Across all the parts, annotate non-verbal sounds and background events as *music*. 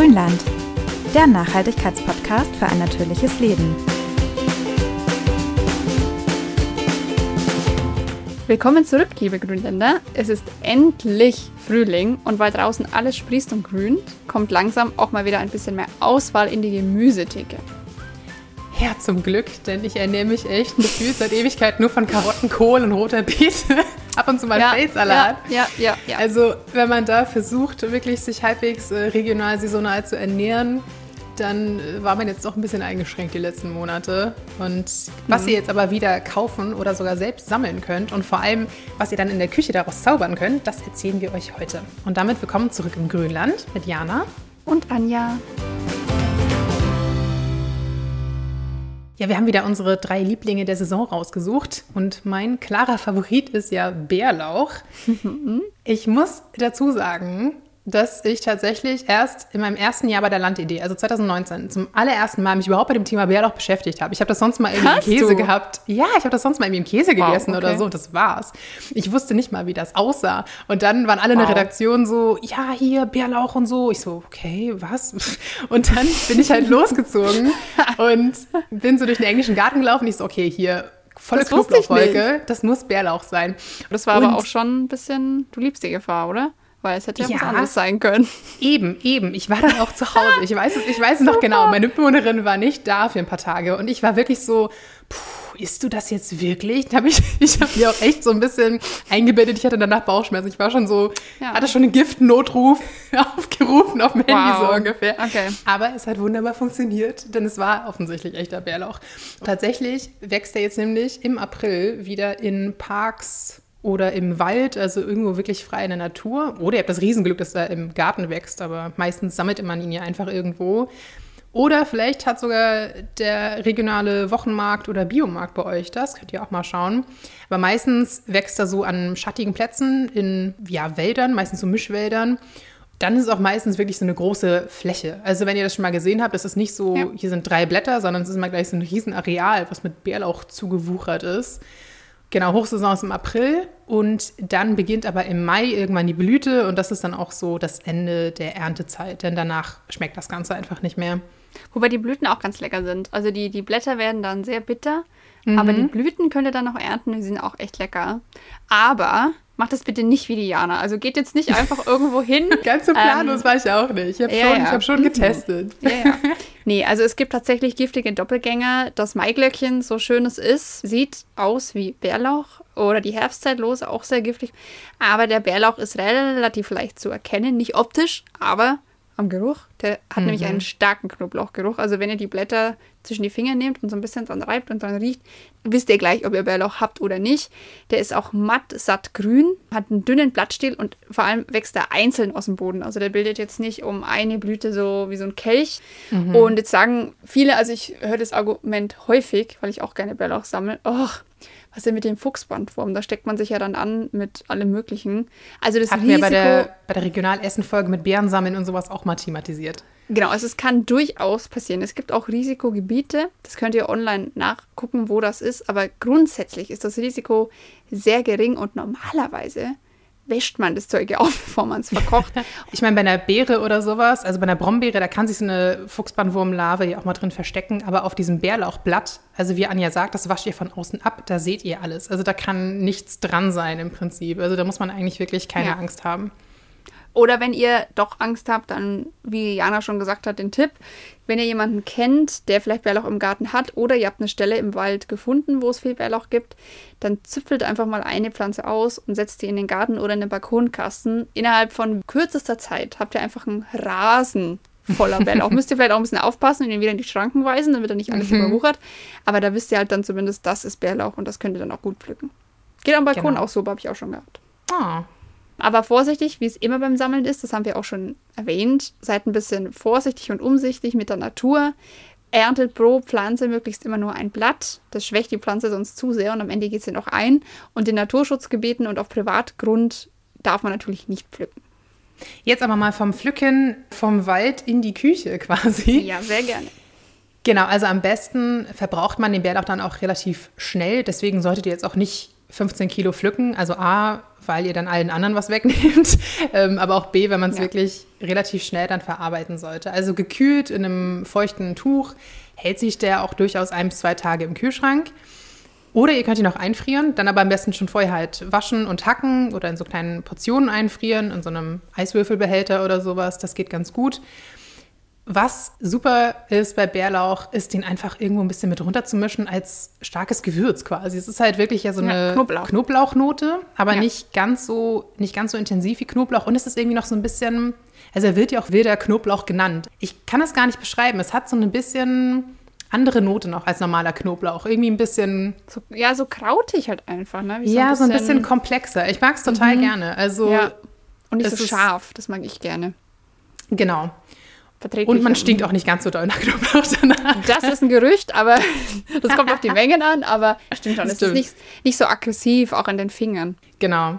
Grünland, der Nachhaltigkeitspodcast für ein natürliches Leben. Willkommen zurück, liebe Grünländer. Es ist endlich Frühling und weil draußen alles sprießt und grünt, kommt langsam auch mal wieder ein bisschen mehr Auswahl in die Gemüsetheke. Ja, zum Glück, denn ich ernähre mich echt gefühlt seit Ewigkeit nur von Karotten, Kohl und roter Beete. Ab und zu mal ja, Feldsalat. Ja, ja, ja. Also, wenn man da versucht, wirklich sich halbwegs äh, regional, saisonal zu ernähren, dann äh, war man jetzt doch ein bisschen eingeschränkt die letzten Monate. Und was mhm. ihr jetzt aber wieder kaufen oder sogar selbst sammeln könnt und vor allem, was ihr dann in der Küche daraus zaubern könnt, das erzählen wir euch heute. Und damit willkommen zurück im Grünland mit Jana und Anja. Ja, wir haben wieder unsere drei Lieblinge der Saison rausgesucht und mein klarer Favorit ist ja Bärlauch. *laughs* ich muss dazu sagen, dass ich tatsächlich erst in meinem ersten Jahr bei der Landidee, also 2019, zum allerersten Mal mich überhaupt mit dem Thema Bärlauch beschäftigt habe. Ich habe das sonst mal irgendwie Hast im Käse du? gehabt. Ja, ich habe das sonst mal irgendwie im Käse wow, gegessen okay. oder so. Das war's. Ich wusste nicht mal, wie das aussah. Und dann waren alle wow. in der Redaktion so, ja, hier Bärlauch und so. Ich so, okay, was? *laughs* Und dann bin ich halt *laughs* losgezogen und bin so durch den englischen Garten gelaufen. Ich so, okay, hier volle Knoblauchwolke. Das muss Bärlauch sein. Das war und aber auch schon ein bisschen, du liebst die Gefahr, oder? Weil es hätte ja, ja was anderes sein können. Eben, eben. Ich war dann auch zu Hause. Ich weiß es, ich weiß es noch genau. Meine Mitbewohnerin war nicht da für ein paar Tage. Und ich war wirklich so, puh, isst du das jetzt wirklich? Da hab ich *laughs* ich habe mir auch echt so ein bisschen eingebildet. Ich hatte danach Bauchschmerzen. Ich war schon so, ja. hatte schon einen Giftnotruf *laughs* aufgerufen auf dem Handy wow. so ungefähr. Okay. Aber es hat wunderbar funktioniert, denn es war offensichtlich echter Bärlauch. Tatsächlich wächst er jetzt nämlich im April wieder in Parks oder im Wald, also irgendwo wirklich frei in der Natur. Oder ihr habt das Riesenglück, dass er im Garten wächst, aber meistens sammelt man ihn ja einfach irgendwo. Oder vielleicht hat sogar der regionale Wochenmarkt oder Biomarkt bei euch das, könnt ihr auch mal schauen. Aber meistens wächst er so an schattigen Plätzen in ja, Wäldern, meistens so Mischwäldern. Dann ist es auch meistens wirklich so eine große Fläche. Also wenn ihr das schon mal gesehen habt, ist es nicht so, ja. hier sind drei Blätter, sondern es ist immer gleich so ein Riesenareal, was mit Bärlauch zugewuchert ist. Genau, Hochsaison ist im April und dann beginnt aber im Mai irgendwann die Blüte und das ist dann auch so das Ende der Erntezeit, denn danach schmeckt das Ganze einfach nicht mehr. Wobei die Blüten auch ganz lecker sind. Also die, die Blätter werden dann sehr bitter, mhm. aber die Blüten könnt ihr dann noch ernten, die sind auch echt lecker. Aber macht das bitte nicht wie Diana. Also geht jetzt nicht einfach irgendwo hin. *laughs* Ganz so planlos ähm, war ich auch nicht. Ich habe ja, schon, ja. hab schon getestet. Ja, ja. Nee, also es gibt tatsächlich giftige Doppelgänger. Das Maiglöckchen, so schön es ist, sieht aus wie Bärlauch oder die Herbstzeitlose, auch sehr giftig. Aber der Bärlauch ist relativ leicht zu erkennen. Nicht optisch, aber am Geruch. Der hat mhm. nämlich einen starken Knoblauchgeruch. Also wenn ihr die Blätter zwischen die Finger nehmt und so ein bisschen dran reibt und dran riecht, wisst ihr gleich, ob ihr Bärlauch habt oder nicht. Der ist auch matt, satt grün, hat einen dünnen Blattstiel und vor allem wächst er einzeln aus dem Boden. Also der bildet jetzt nicht um eine Blüte so wie so ein Kelch. Mhm. Und jetzt sagen viele, also ich höre das Argument häufig, weil ich auch gerne Bärlauch sammle, oh, was denn mit dem Fuchsbandwurm? Da steckt man sich ja dann an mit allem Möglichen. Also das Hatten Risiko, wir bei der, bei der Regionalessen-Folge mit Bärensammeln und sowas auch mal thematisiert. Genau, also es kann durchaus passieren. Es gibt auch Risikogebiete, das könnt ihr online nachgucken, wo das ist, aber grundsätzlich ist das Risiko sehr gering und normalerweise wäscht man das Zeug ja auf, *laughs* bevor man es verkocht. *laughs* ich meine, bei einer Beere oder sowas, also bei einer Brombeere, da kann sich so eine Fuchsbandwurmlarve ja auch mal drin verstecken, aber auf diesem Bärlauchblatt, also wie Anja sagt, das wascht ihr von außen ab, da seht ihr alles. Also da kann nichts dran sein im Prinzip. Also da muss man eigentlich wirklich keine ja. Angst haben. Oder wenn ihr doch Angst habt, dann, wie Jana schon gesagt hat, den Tipp, wenn ihr jemanden kennt, der vielleicht Bärlauch im Garten hat oder ihr habt eine Stelle im Wald gefunden, wo es viel Bärlauch gibt, dann züpfelt einfach mal eine Pflanze aus und setzt die in den Garten oder in den Balkonkasten. Innerhalb von kürzester Zeit habt ihr einfach einen Rasen voller *laughs* Bärlauch. Müsst ihr vielleicht auch ein bisschen aufpassen und ihn wieder in die Schranken weisen, damit er nicht alles mhm. überwuchert. Aber da wisst ihr halt dann zumindest, das ist Bärlauch und das könnt ihr dann auch gut pflücken. Geht am Balkon genau. auch so, habe ich auch schon gehabt. Ah, aber vorsichtig, wie es immer beim Sammeln ist, das haben wir auch schon erwähnt. Seid ein bisschen vorsichtig und umsichtig mit der Natur. Erntet pro Pflanze möglichst immer nur ein Blatt. Das schwächt die Pflanze sonst zu sehr und am Ende geht sie noch ein. Und in Naturschutzgebieten und auf Privatgrund darf man natürlich nicht pflücken. Jetzt aber mal vom Pflücken vom Wald in die Küche *laughs* quasi. Ja, sehr gerne. Genau, also am besten verbraucht man den Bärlauch dann auch relativ schnell. Deswegen solltet ihr jetzt auch nicht 15 Kilo pflücken. Also A, weil ihr dann allen anderen was wegnehmt, *laughs* ähm, aber auch B, wenn man es ja. wirklich relativ schnell dann verarbeiten sollte. Also gekühlt in einem feuchten Tuch hält sich der auch durchaus ein bis zwei Tage im Kühlschrank. Oder ihr könnt ihn auch einfrieren, dann aber am besten schon vorher halt waschen und hacken oder in so kleinen Portionen einfrieren, in so einem Eiswürfelbehälter oder sowas. Das geht ganz gut. Was super ist bei Bärlauch, ist den einfach irgendwo ein bisschen mit runterzumischen als starkes Gewürz quasi. Es ist halt wirklich ja so eine ja, Knoblauch. Knoblauchnote, aber ja. nicht, ganz so, nicht ganz so intensiv wie Knoblauch. Und es ist irgendwie noch so ein bisschen, also er wird ja auch wilder Knoblauch genannt. Ich kann das gar nicht beschreiben. Es hat so ein bisschen andere Note noch als normaler Knoblauch. Irgendwie ein bisschen. So, ja, so krautig halt einfach, ne? Wie ja, so ein, bisschen, so ein bisschen komplexer. Ich mag es total mhm. gerne. Also, ja. Und nicht so scharf, das mag ich gerne. Genau. Und man stinkt auch nicht ganz so doll nach Knoblauch danach. Das ist ein Gerücht, aber *laughs* das kommt auf die Mengen an, aber stimmt schon. Es ist nicht, nicht so aggressiv, auch an den Fingern. Genau.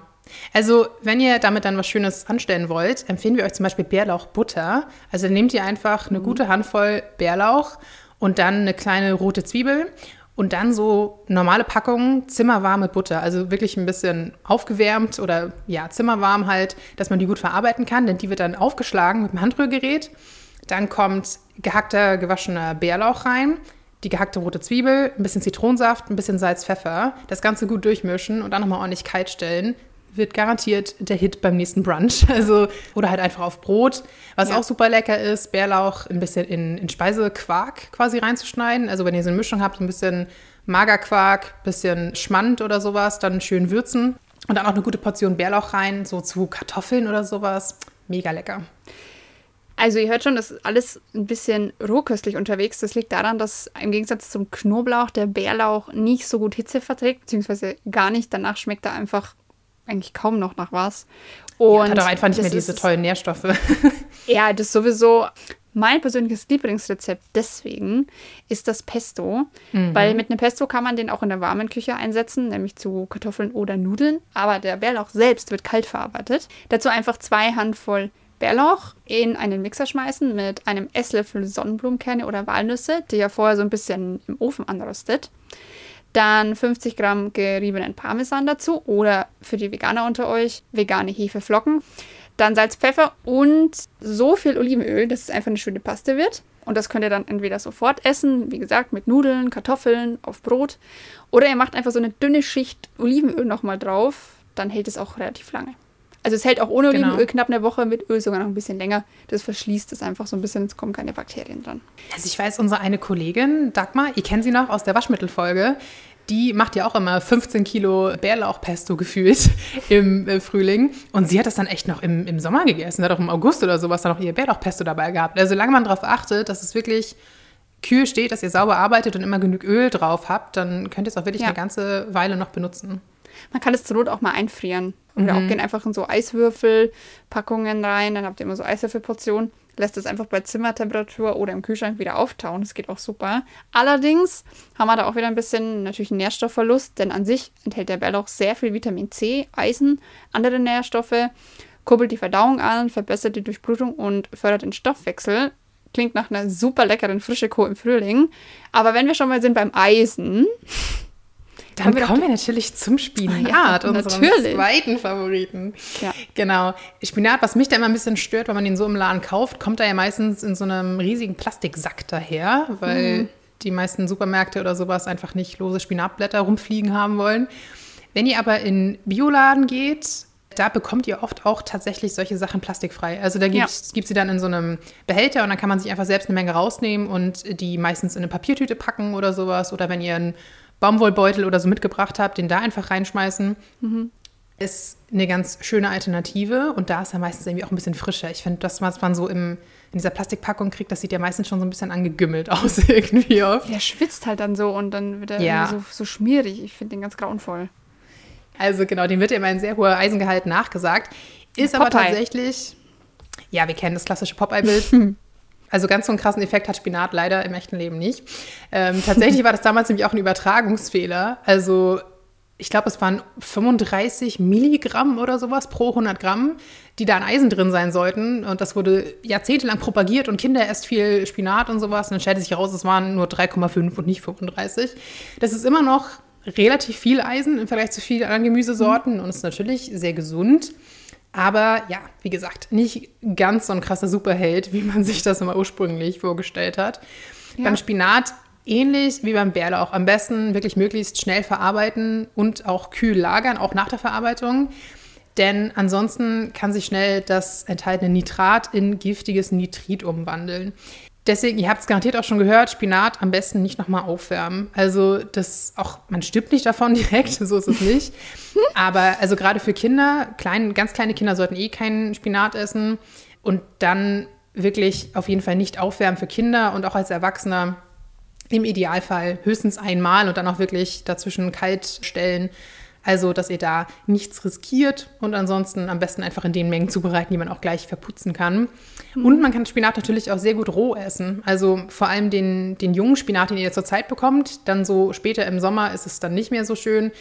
Also, wenn ihr damit dann was Schönes anstellen wollt, empfehlen wir euch zum Beispiel Bärlauchbutter. Also nehmt ihr einfach eine gute Handvoll Bärlauch und dann eine kleine rote Zwiebel und dann so normale Packungen zimmerwarme Butter, also wirklich ein bisschen aufgewärmt oder ja, zimmerwarm halt, dass man die gut verarbeiten kann, denn die wird dann aufgeschlagen mit dem Handrührgerät dann kommt gehackter, gewaschener Bärlauch rein, die gehackte rote Zwiebel, ein bisschen Zitronensaft, ein bisschen Salz, Pfeffer. Das Ganze gut durchmischen und dann nochmal ordentlich kalt stellen. Wird garantiert der Hit beim nächsten Brunch. *laughs* Also, oder halt einfach auf Brot. Was ja. auch super lecker ist, Bärlauch ein bisschen in, in Speisequark quasi reinzuschneiden. Also, wenn ihr so eine Mischung habt, ein bisschen Magerquark, ein bisschen Schmand oder sowas, dann schön würzen. Und dann auch eine gute Portion Bärlauch rein, so zu Kartoffeln oder sowas. Mega lecker. Also ihr hört schon, das ist alles ein bisschen rohköstlich unterwegs. Das liegt daran, dass im Gegensatz zum Knoblauch der Bärlauch nicht so gut Hitze verträgt, beziehungsweise gar nicht. Danach schmeckt er einfach eigentlich kaum noch nach was. Und ja, hat auch einfach nicht mehr diese tollen Nährstoffe. *laughs* ja, das ist sowieso mein persönliches Lieblingsrezept deswegen ist das Pesto, mhm. weil mit einem Pesto kann man den auch in der warmen Küche einsetzen, nämlich zu Kartoffeln oder Nudeln, aber der Bärlauch selbst wird kalt verarbeitet. Dazu einfach zwei Handvoll Bärlauch in einen Mixer schmeißen mit einem Esslöffel Sonnenblumenkerne oder Walnüsse, die ihr vorher so ein bisschen im Ofen anröstet. Dann 50 Gramm geriebenen Parmesan dazu oder für die Veganer unter euch vegane Hefeflocken. Dann Salz, Pfeffer und so viel Olivenöl, dass es einfach eine schöne Paste wird. Und das könnt ihr dann entweder sofort essen, wie gesagt, mit Nudeln, Kartoffeln, auf Brot. Oder ihr macht einfach so eine dünne Schicht Olivenöl nochmal drauf. Dann hält es auch relativ lange. Also es hält auch ohne genau. Olivenöl knapp eine Woche, mit Öl sogar noch ein bisschen länger. Das verschließt es einfach so ein bisschen, es kommen keine Bakterien dran. Also ich weiß, unsere eine Kollegin, Dagmar, ihr kennt sie noch aus der Waschmittelfolge, die macht ja auch immer 15 Kilo Bärlauchpesto gefühlt *laughs* im äh, Frühling. Und sie hat das dann echt noch im, im Sommer gegessen. Hat auch im August oder sowas dann noch ihr Bärlauchpesto dabei gehabt. Also solange man darauf achtet, dass es wirklich kühl steht, dass ihr sauber arbeitet und immer genug Öl drauf habt, dann könnt ihr es auch wirklich ja. eine ganze Weile noch benutzen. Man kann es zur Not auch mal einfrieren. Oder mhm. auch gehen einfach in so Eiswürfelpackungen rein, dann habt ihr immer so Eiswürfelportionen. Lässt es einfach bei Zimmertemperatur oder im Kühlschrank wieder auftauen. Das geht auch super. Allerdings haben wir da auch wieder ein bisschen natürlich einen Nährstoffverlust, denn an sich enthält der Bärlauch sehr viel Vitamin C, Eisen, andere Nährstoffe, kurbelt die Verdauung an, verbessert die Durchblutung und fördert den Stoffwechsel. Klingt nach einer super leckeren frische Koh im Frühling. Aber wenn wir schon mal sind beim Eisen, dann kommen wir, kommen wir natürlich zum Spinat, ja, *laughs* unserem natürlich. zweiten Favoriten. Ja. Genau. Spinat, was mich da immer ein bisschen stört, wenn man den so im Laden kauft, kommt da ja meistens in so einem riesigen Plastiksack daher, weil mhm. die meisten Supermärkte oder sowas einfach nicht lose Spinatblätter rumfliegen haben wollen. Wenn ihr aber in Bioladen geht, da bekommt ihr oft auch tatsächlich solche Sachen plastikfrei. Also da gibt es ja. sie dann in so einem Behälter und dann kann man sich einfach selbst eine Menge rausnehmen und die meistens in eine Papiertüte packen oder sowas. Oder wenn ihr ein Baumwollbeutel oder so mitgebracht habt, den da einfach reinschmeißen. Mhm. Ist eine ganz schöne Alternative und da ist er meistens irgendwie auch ein bisschen frischer. Ich finde, das, was man so im, in dieser Plastikpackung kriegt, das sieht ja meistens schon so ein bisschen angegümmelt *laughs* aus irgendwie oft. Der schwitzt halt dann so und dann wird er ja. so, so schmierig. Ich finde den ganz grauenvoll. Also genau, dem wird immer ein sehr hoher Eisengehalt nachgesagt. Ist Popeye. aber tatsächlich, ja, wir kennen das klassische Popeye-Bild. *laughs* Also ganz so einen krassen Effekt hat Spinat leider im echten Leben nicht. Ähm, tatsächlich war das damals nämlich auch ein Übertragungsfehler. Also ich glaube, es waren 35 Milligramm oder sowas pro 100 Gramm, die da an Eisen drin sein sollten. Und das wurde jahrzehntelang propagiert und Kinder essen viel Spinat und sowas. Und dann stellte sich heraus, es waren nur 3,5 und nicht 35. Das ist immer noch relativ viel Eisen im Vergleich zu vielen anderen Gemüsesorten und ist natürlich sehr gesund. Aber ja, wie gesagt, nicht ganz so ein krasser Superheld, wie man *laughs* sich das immer ursprünglich vorgestellt hat. Ja. Beim Spinat ähnlich wie beim Bärlauch. Am besten wirklich möglichst schnell verarbeiten und auch kühl lagern, auch nach der Verarbeitung. Denn ansonsten kann sich schnell das enthaltene Nitrat in giftiges Nitrit umwandeln. Deswegen, ihr habt es garantiert auch schon gehört, Spinat am besten nicht nochmal aufwärmen. Also das auch, man stirbt nicht davon *laughs* direkt, so ist es nicht. Aber also gerade für Kinder, klein, ganz kleine Kinder sollten eh keinen Spinat essen. Und dann wirklich auf jeden Fall nicht aufwärmen für Kinder und auch als Erwachsener im Idealfall höchstens einmal und dann auch wirklich dazwischen kalt stellen also, dass ihr da nichts riskiert und ansonsten am besten einfach in den Mengen zubereiten, die man auch gleich verputzen kann. Mhm. Und man kann Spinat natürlich auch sehr gut roh essen. Also vor allem den, den jungen Spinat, den ihr zurzeit bekommt. Dann so später im Sommer ist es dann nicht mehr so schön.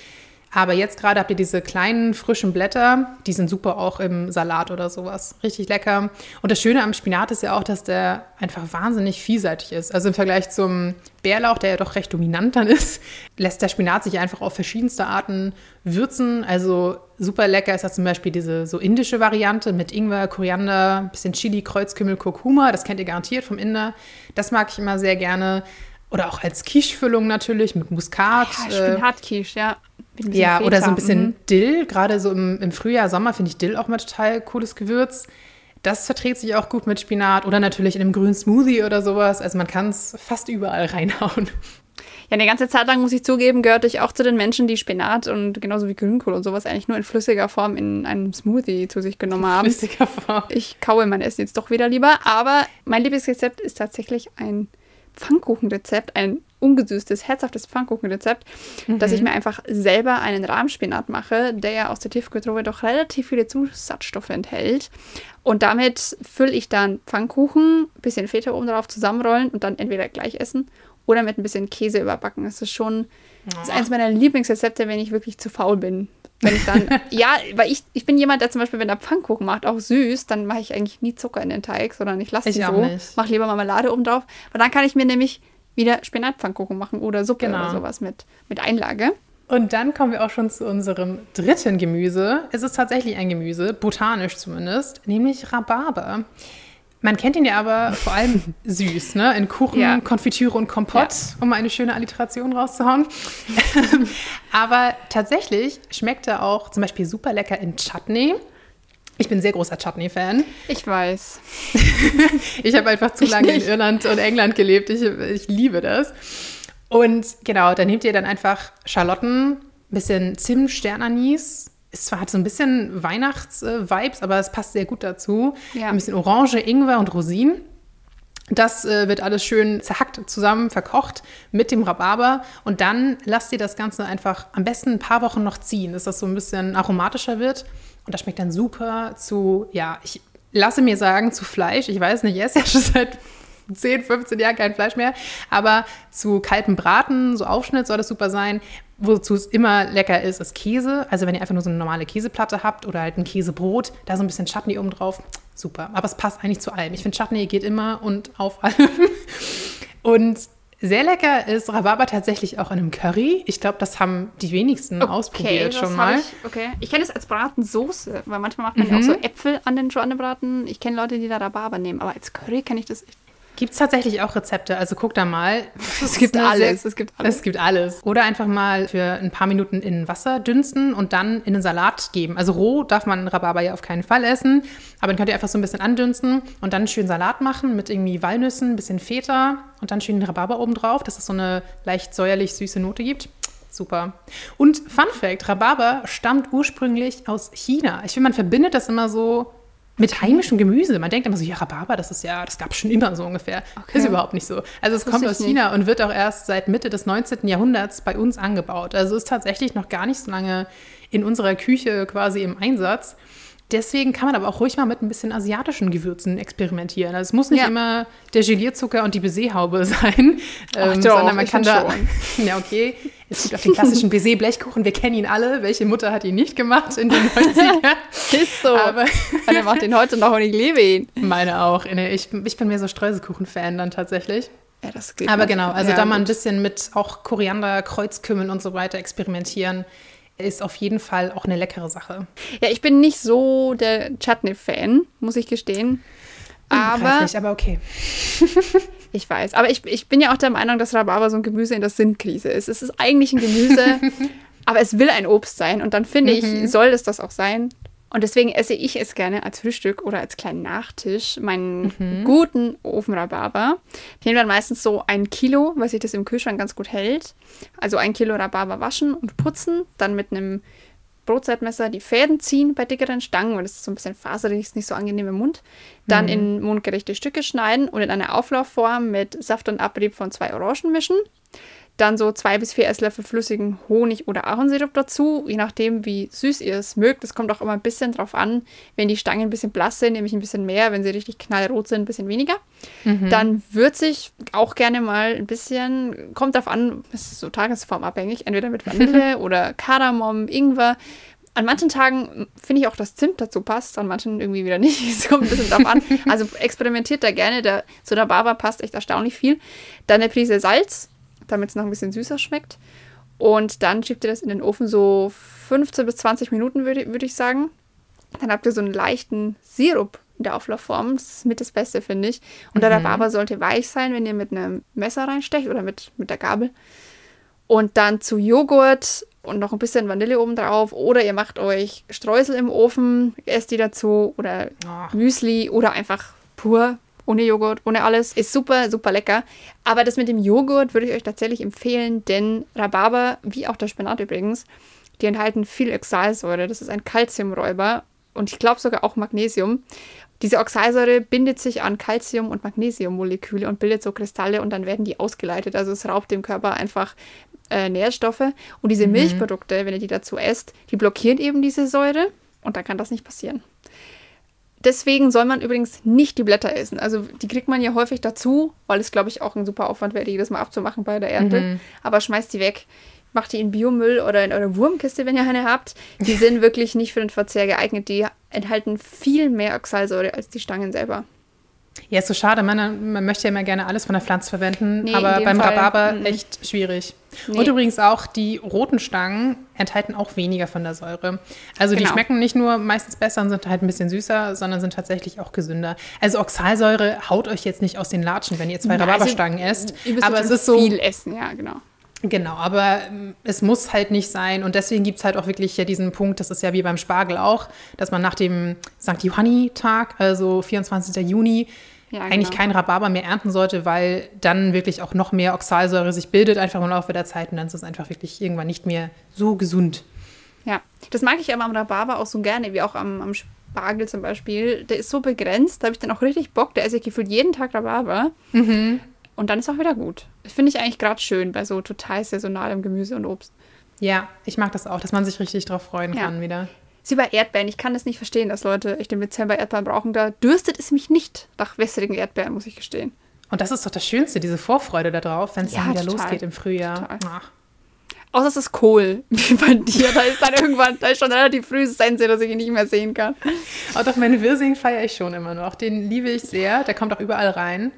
Aber jetzt gerade habt ihr diese kleinen frischen Blätter, die sind super auch im Salat oder sowas. Richtig lecker. Und das Schöne am Spinat ist ja auch, dass der einfach wahnsinnig vielseitig ist. Also im Vergleich zum Bärlauch, der ja doch recht dominant dann ist, *laughs* lässt der Spinat sich einfach auf verschiedenste Arten würzen. Also super lecker ist da zum Beispiel diese so indische Variante mit Ingwer, Koriander, bisschen Chili, Kreuzkümmel, Kurkuma. Das kennt ihr garantiert vom Inder. Das mag ich immer sehr gerne. Oder auch als Quiche-Füllung natürlich mit Muskat. Ja, Spinat-Quiche, ja. Ja, Feta. oder so ein bisschen mhm. Dill. Gerade so im, im Frühjahr, Sommer finde ich Dill auch mal total cooles Gewürz. Das verträgt sich auch gut mit Spinat oder natürlich in einem grünen Smoothie oder sowas. Also man kann es fast überall reinhauen. Ja, eine ganze Zeit lang, muss ich zugeben, gehörte ich auch zu den Menschen, die Spinat und genauso wie Grünkohl und sowas eigentlich nur in flüssiger Form in einem Smoothie zu sich genommen haben. Flüssiger Form. Ich kaue mein Essen jetzt doch wieder lieber. Aber mein Lieblingsrezept ist tatsächlich ein Pfannkuchenrezept, ein ungesüßtes, herzhaftes Pfannkuchenrezept, mhm. dass ich mir einfach selber einen Rahmspinat mache, der ja aus der Tiefkühltruhe doch relativ viele Zusatzstoffe enthält. Und damit fülle ich dann Pfannkuchen, bisschen Feta oben drauf zusammenrollen und dann entweder gleich essen oder mit ein bisschen Käse überbacken. Das ist schon das ist eines meiner Lieblingsrezepte, wenn ich wirklich zu faul bin. Wenn ich dann, *laughs* ja, weil ich, ich bin jemand, der zum Beispiel, wenn er Pfannkuchen macht, auch süß, dann mache ich eigentlich nie Zucker in den Teig, sondern ich lasse sie so, mache lieber Marmelade oben drauf. Weil dann kann ich mir nämlich wieder Spinatpfannkuchen machen oder Suppe genau. oder sowas mit, mit Einlage. Und dann kommen wir auch schon zu unserem dritten Gemüse. Es ist tatsächlich ein Gemüse, botanisch zumindest, nämlich Rhabarber. Man kennt ihn ja aber vor allem *laughs* süß, ne? In Kuchen, ja. Konfitüre und Kompott, ja. um eine schöne Alliteration rauszuhauen. *laughs* aber tatsächlich schmeckt er auch zum Beispiel super lecker in Chutney. Ich bin sehr großer Chutney-Fan. Ich weiß. *laughs* ich habe einfach zu lange in Irland und England gelebt. Ich, ich liebe das. Und genau, da nehmt ihr dann einfach Schalotten, bisschen Zimt, Sternanis. Es zwar hat so ein bisschen Weihnachts-Vibes, aber es passt sehr gut dazu. Ja. Ein bisschen Orange, Ingwer und Rosinen. Das äh, wird alles schön zerhackt zusammen verkocht mit dem Rhabarber und dann lasst ihr das Ganze einfach am besten ein paar Wochen noch ziehen, dass das so ein bisschen aromatischer wird. Und das schmeckt dann super zu, ja, ich lasse mir sagen, zu Fleisch. Ich weiß nicht, ich esse ja schon seit 10, 15 Jahren kein Fleisch mehr. Aber zu kaltem Braten, so Aufschnitt soll das super sein. Wozu es immer lecker ist, ist Käse. Also wenn ihr einfach nur so eine normale Käseplatte habt oder halt ein Käsebrot, da so ein bisschen Chutney oben drauf. Super. Aber es passt eigentlich zu allem. Ich finde, Chutney geht immer und auf allem. *laughs* Und sehr lecker ist Rhabarber tatsächlich auch in einem Curry. Ich glaube, das haben die wenigsten okay, ausprobiert schon mal. Ich, okay, ich kenne es als Bratensoße, weil manchmal macht man mhm. ja auch so Äpfel an den Schwannebraten. Ich kenne Leute, die da Rhabarber nehmen, aber als Curry kenne ich das echt Gibt es tatsächlich auch Rezepte? Also guck da mal. *laughs* Es gibt alles. Es gibt alles. Es gibt alles. Oder einfach mal für ein paar Minuten in Wasser dünsten und dann in den Salat geben. Also roh darf man Rhabarber ja auf keinen Fall essen. Aber dann könnt ihr einfach so ein bisschen andünsten und dann schön Salat machen mit irgendwie Walnüssen, ein bisschen Feta und dann schön den Rhabarber oben drauf, dass es so eine leicht säuerlich süße Note gibt. Super. Und Fun Fact: Rhabarber stammt ursprünglich aus China. Ich finde, man verbindet das immer so mit heimischem Gemüse. Man denkt immer so, ja, Rhabarber, das ist ja, das gab es schon immer so ungefähr. Okay. Ist überhaupt nicht so. Also es kommt aus China nicht. und wird auch erst seit Mitte des 19. Jahrhunderts bei uns angebaut. Also ist tatsächlich noch gar nicht so lange in unserer Küche quasi im Einsatz. Deswegen kann man aber auch ruhig mal mit ein bisschen asiatischen Gewürzen experimentieren. Also es muss nicht ja. immer der Gelierzucker und die Baiserhaube *laughs* sein, Ach, ähm, doch, sondern man kann da. Schon. *laughs* ja, okay. Es gibt auch den klassischen Baiser-Blechkuchen. Wir kennen ihn alle. Welche Mutter hat ihn nicht gemacht in den 90ern? *laughs* Ist so. Aber *laughs* er macht ihn heute noch und ich liebe ihn. Meine auch. Ich, ich bin mehr so Streuselkuchen-Fan dann tatsächlich. Ja, das geht Aber genau, also Ja, da mal ein bisschen mit auch Koriander, Kreuzkümmel und so weiter experimentieren, ist auf jeden Fall auch eine leckere Sache. Ja, ich bin nicht so der Chutney-Fan, muss ich gestehen. Aber aber okay. *laughs* ich weiß. Aber ich, ich bin ja auch der Meinung, dass Rhabarber so ein Gemüse in der Sinnkrise ist. Es ist eigentlich ein Gemüse, *laughs* aber es will ein Obst sein. Und dann finde ich, soll es das auch sein. Und deswegen esse ich es gerne als Frühstück oder als kleinen Nachtisch, meinen guten Ofenrhabarber. Ich nehme dann meistens so ein Kilo, weil sich das im Kühlschrank ganz gut hält. Also ein Kilo Rhabarber waschen und putzen, dann mit einem Brotzeitmesser die Fäden ziehen bei dickeren Stangen, weil das ist so ein bisschen faserig, ist nicht so angenehm im Mund. Dann in mundgerechte Stücke schneiden und in eine Auflaufform mit Saft und Abrieb von zwei Orangen mischen. Dann so zwei bis vier Esslöffel flüssigen Honig oder Ahornsirup dazu, je nachdem, wie süß ihr es mögt. Es kommt auch immer ein bisschen drauf an. Wenn die Stangen ein bisschen blass sind, nehme ich ein bisschen mehr. Wenn sie richtig knallrot sind, ein bisschen weniger. Dann würze ich auch gerne mal ein bisschen, kommt darauf an, es ist so tagesformabhängig, entweder mit Vanille *laughs* oder Kardamom, Ingwer. An manchen Tagen finde ich auch, dass Zimt dazu passt, an manchen irgendwie wieder nicht. *laughs* Es kommt ein bisschen drauf an. Also experimentiert da gerne. Der, zu der Barber passt echt erstaunlich viel. Dann eine Prise Salz, damit es noch ein bisschen süßer schmeckt. Und dann schiebt ihr das in den Ofen so 15 bis 20 Minuten, würde würd ich sagen. Dann habt ihr so einen leichten Sirup in der Auflaufform. Das ist mit das Beste, finde ich. Und der Rhabarber sollte weich sein, wenn ihr mit einem Messer reinstecht oder mit, mit der Gabel. Und dann zu Joghurt und noch ein bisschen Vanille oben drauf. Oder ihr macht euch Streusel im Ofen, esst die dazu. Oder Oh. Müsli oder einfach pur, ohne Joghurt, ohne alles. Ist super, super lecker. Aber das mit dem Joghurt würde ich euch tatsächlich empfehlen, denn Rhabarber, wie auch der Spinat übrigens, die enthalten viel Oxalsäure. Das ist ein Calciumräuber und ich glaube sogar auch Magnesium. Diese Oxalsäure bindet sich an Calcium- und Magnesiummoleküle und bildet so Kristalle und dann werden die ausgeleitet. Also es raubt dem Körper einfach äh, Nährstoffe. Und diese Milchprodukte, wenn ihr die dazu esst, die blockieren eben diese Säure und dann kann das nicht passieren. Deswegen soll man übrigens nicht die Blätter essen. Also die kriegt man ja häufig dazu, weil es, glaube ich, auch ein super Aufwand wäre, jedes Mal abzumachen bei der Ernte. Aber schmeißt die weg. Macht die in Biomüll oder in eure Wurmkiste, wenn ihr eine habt. Die sind wirklich nicht für den Verzehr geeignet. Die enthalten viel mehr Oxalsäure als die Stangen selber. Ja, ist so schade. Man, man möchte ja immer gerne alles von der Pflanze verwenden, Nee, aber beim Fall, Rhabarber mhm. echt schwierig. Nee. Und übrigens auch die roten Stangen enthalten auch weniger von der Säure. Also die Genau. schmecken nicht nur meistens besser und sind halt ein bisschen süßer, sondern sind tatsächlich auch gesünder. Also Oxalsäure haut euch jetzt nicht aus den Latschen, wenn ihr zwei Na, Rhabarberstangen esst. Ihr müsst Aber es ist so, viel essen, ja, genau. Genau, aber ähm, es muss halt nicht sein. Und deswegen gibt es halt auch wirklich ja diesen Punkt, das ist ja wie beim Spargel auch, dass man nach dem St. Johanni-Tag, also 24. Juni, Ja, eigentlich genau. keinen Rhabarber mehr ernten sollte, weil dann wirklich auch noch mehr Oxalsäure sich bildet, einfach im Laufe der Zeit. Und dann ist es einfach wirklich irgendwann nicht mehr so gesund. Ja, das mag ich aber am Rhabarber auch so gerne, wie auch am, am Spargel zum Beispiel. Der ist so begrenzt, da habe ich dann auch richtig Bock. Der esse ich gefühlt jeden Tag Rhabarber. Und dann ist auch wieder gut. Das finde ich eigentlich gerade schön bei so total saisonalem Gemüse und Obst. Ja, ich mag das auch, dass man sich richtig drauf freuen Ja. kann wieder. Ist wie bei Erdbeeren. Ich kann das nicht verstehen, dass Leute echt im Dezember Erdbeeren brauchen. Da dürstet es mich nicht nach wässrigen Erdbeeren, muss ich gestehen. Und das ist doch das Schönste, diese Vorfreude darauf, wenn es Ja, dann wieder total. losgeht im Frühjahr. Außer es ist Kohl, *laughs* wie bei dir. Da ist dann irgendwann, da ist schon relativ früh Sense, dass ich ihn nicht mehr sehen kann. Oh, doch, meine Wirsing feiere ich schon immer noch. Den liebe ich sehr. Der kommt auch überall rein.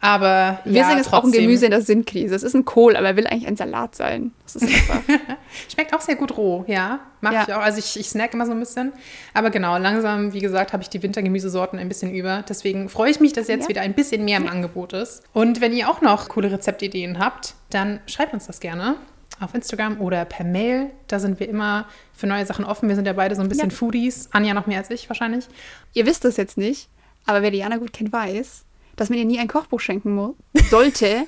Aber Wirsing ja, ist auch ein. Gemüse in der Sinnkrise. Es ist ein Kohl, aber er will eigentlich ein Salat sein. Das ist einfach. *laughs* Schmeckt auch sehr gut roh, ja. Mag Ja. ich auch. Also ich, ich snack immer so ein bisschen. Aber genau, langsam, wie gesagt, habe ich die Wintergemüsesorten ein bisschen über. Deswegen freue ich mich, dass jetzt Ja. wieder ein bisschen mehr im Angebot ist. Und wenn ihr auch noch coole Rezeptideen habt, dann schreibt uns das gerne auf Instagram oder per Mail. Da sind wir immer für neue Sachen offen. Wir sind ja beide so ein bisschen. Foodies. Anja noch mehr als ich wahrscheinlich. Ihr wisst das jetzt nicht, aber wer Diana gut kennt, weiß, dass man ihr nie ein Kochbuch schenken mu- sollte,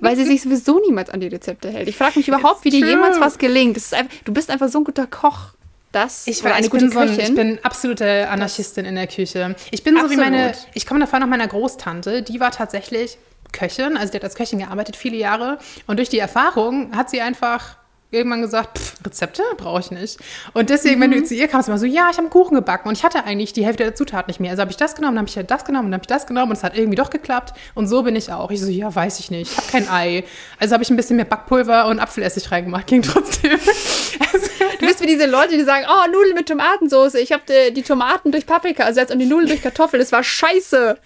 weil sie sich sowieso niemals an die Rezepte hält. Ich frage mich überhaupt, wie dir true. jemals was gelingt. Das einfach, du bist einfach so ein guter Koch. Das Ich, war, eine ich, gute bin so ein, ich bin absolute Anarchistin in der Küche. Ich bin so wie meine, Absolut. ich komme davon nach meiner Großtante, die war tatsächlich Köchin, also die hat als Köchin gearbeitet viele Jahre und durch die Erfahrung hat sie einfach irgendwann gesagt, pff, Rezepte brauche ich nicht. Und deswegen, wenn Mhm. du zu ihr kamst, immer so, ja, ich habe einen Kuchen gebacken und ich hatte eigentlich die Hälfte der Zutaten nicht mehr. Also habe ich das genommen, dann habe ich halt das genommen, dann habe ich das genommen und es hat irgendwie doch geklappt. Und so bin ich auch. Ich so, ja, weiß ich nicht, ich habe kein Ei. Also habe ich ein bisschen mehr Backpulver und Apfelessig reingemacht, ging trotzdem. Also, *laughs* Du bist wie diese Leute, die sagen, oh, Nudeln mit Tomatensauce. Ich habe die, die Tomaten durch Paprika ersetzt und die Nudeln durch Kartoffel. Das war scheiße.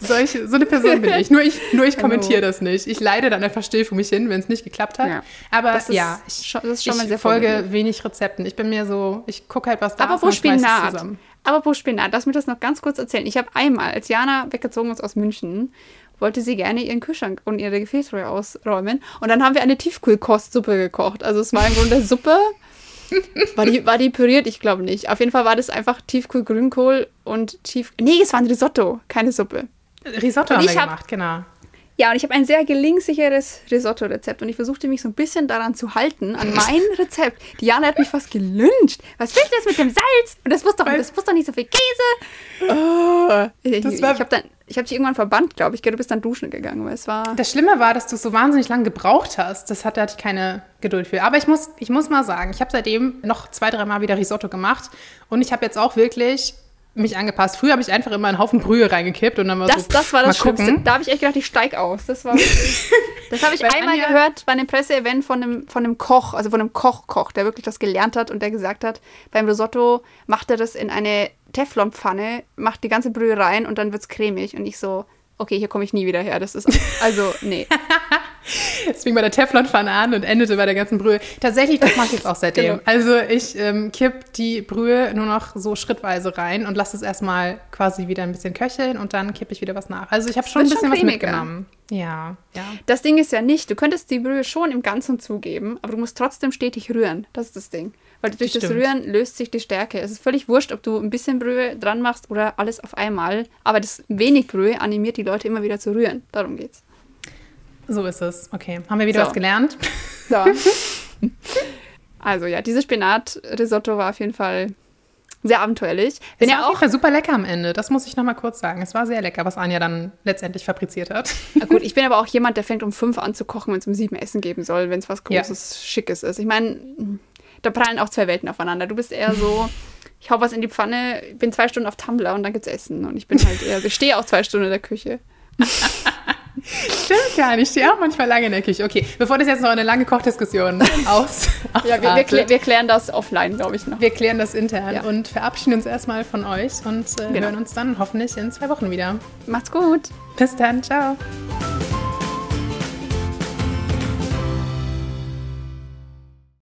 Solche, so eine Person bin ich. Nur ich, nur ich kommentiere das nicht. Ich leide dann einfach still vor mich hin, wenn es nicht geklappt hat. Ja. Aber Das ist ja, ich, das ist schon mal ich sehr folge vorbildlich. wenig Rezepten. Ich bin mir so, ich gucke halt, was da Aber ist wo schmeiß es Spinat? zusammen. Aber wo Spinat? Lass mir das noch ganz kurz erzählen. Ich habe einmal, als Jana weggezogen ist aus München, wollte sie gerne ihren Kühlschrank und ihre Gefäßtruhe ausräumen. Und dann haben wir eine Tiefkühlkostsuppe gekocht. Also es war im Grunde Suppe. War die, war die püriert? Ich glaube nicht. Auf jeden Fall war das einfach Tiefkühlgrünkohl und Tief... Nee, es war ein Risotto, keine Suppe. Risotto Und haben wir ich hab- gemacht, genau. Ja, und ich habe ein sehr gelingsicheres Risotto-Rezept und ich versuchte mich so ein bisschen daran zu halten, an mein *laughs* Rezept. Diana hat mich fast gelünscht. Was willst du jetzt mit dem Salz? Und das muss doch, das muss doch nicht so viel Käse. Oh. Ich, ich, habe hab dich irgendwann verbannt, glaube ich. Du bist dann duschen gegangen, weil es war... Das Schlimme war, dass du so wahnsinnig lange gebraucht hast. Das hatte, hatte ich keine Geduld für. Aber ich muss, ich muss mal sagen, ich habe seitdem noch zwei, dreimal wieder Risotto gemacht. Und ich habe jetzt auch wirklich mich angepasst. Früher habe ich einfach immer einen Haufen Brühe reingekippt und dann war Das, so, das war das gucken. Schlimmste. Da habe ich echt gedacht, ich steig aus. Das war *laughs* Das habe ich Weil einmal Anja- gehört bei einem Presseevent von einem, von einem Koch, also von einem Koch-Koch, der wirklich das gelernt hat und der gesagt hat, beim Risotto macht er das in eine Teflonpfanne, macht die ganze Brühe rein und dann wird's cremig. Und ich so, okay, hier komme ich nie wieder her. Das ist also, nee. *laughs* Es fing bei der Teflonpfanne an und endete bei der ganzen Brühe. Tatsächlich, das mache ich jetzt auch seitdem. Genau. Also ich ähm, kipp die Brühe nur noch so schrittweise rein und lasse es erstmal quasi wieder ein bisschen köcheln und dann kippe ich wieder was nach. Also ich habe schon ein bisschen schon was mitgenommen. Ja, ja. Das Ding ist ja nicht, du könntest die Brühe schon im Ganzen zugeben, aber du musst trotzdem stetig rühren. Das ist das Ding. Weil durch das, Stimmt. Rühren löst sich die Stärke. Es ist völlig wurscht, ob du ein bisschen Brühe dran machst oder alles auf einmal. Aber das wenig Brühe animiert die Leute immer wieder zu rühren. Darum geht's. So ist es. Okay, haben wir wieder So. was gelernt? *laughs* So. *laughs* also ja, dieses Spinat-Risotto war auf jeden Fall sehr abenteuerlich. Wenn Es war jeden auch, super lecker am Ende. Das muss ich noch mal kurz sagen. Es war sehr lecker, was Anja dann letztendlich fabriziert hat. Ah, gut, *laughs* ich bin aber auch jemand, der fängt um fünf an zu kochen, wenn es um sieben Essen geben soll, wenn es was Ja. Großes, Schickes ist. Ich meine, da prallen auch zwei Welten aufeinander. Du bist eher so, ich hau was in die Pfanne, bin zwei Stunden auf Tumblr und dann gibt's Essen. Und ich bin halt eher, ich stehe auch zwei Stunden in der Küche. Stimmt gar nicht. Ich stehe auch manchmal lange in der Küche. Okay, bevor das jetzt noch eine lange Kochdiskussion *laughs* aus, Ja, wir, wir, ausartet, klä- wir klären das offline, glaube ich, noch. wir klären das intern Ja. und verabschieden uns erstmal von euch und äh, Genau. hören uns dann hoffentlich in zwei Wochen wieder. Macht's gut. Bis dann, ciao.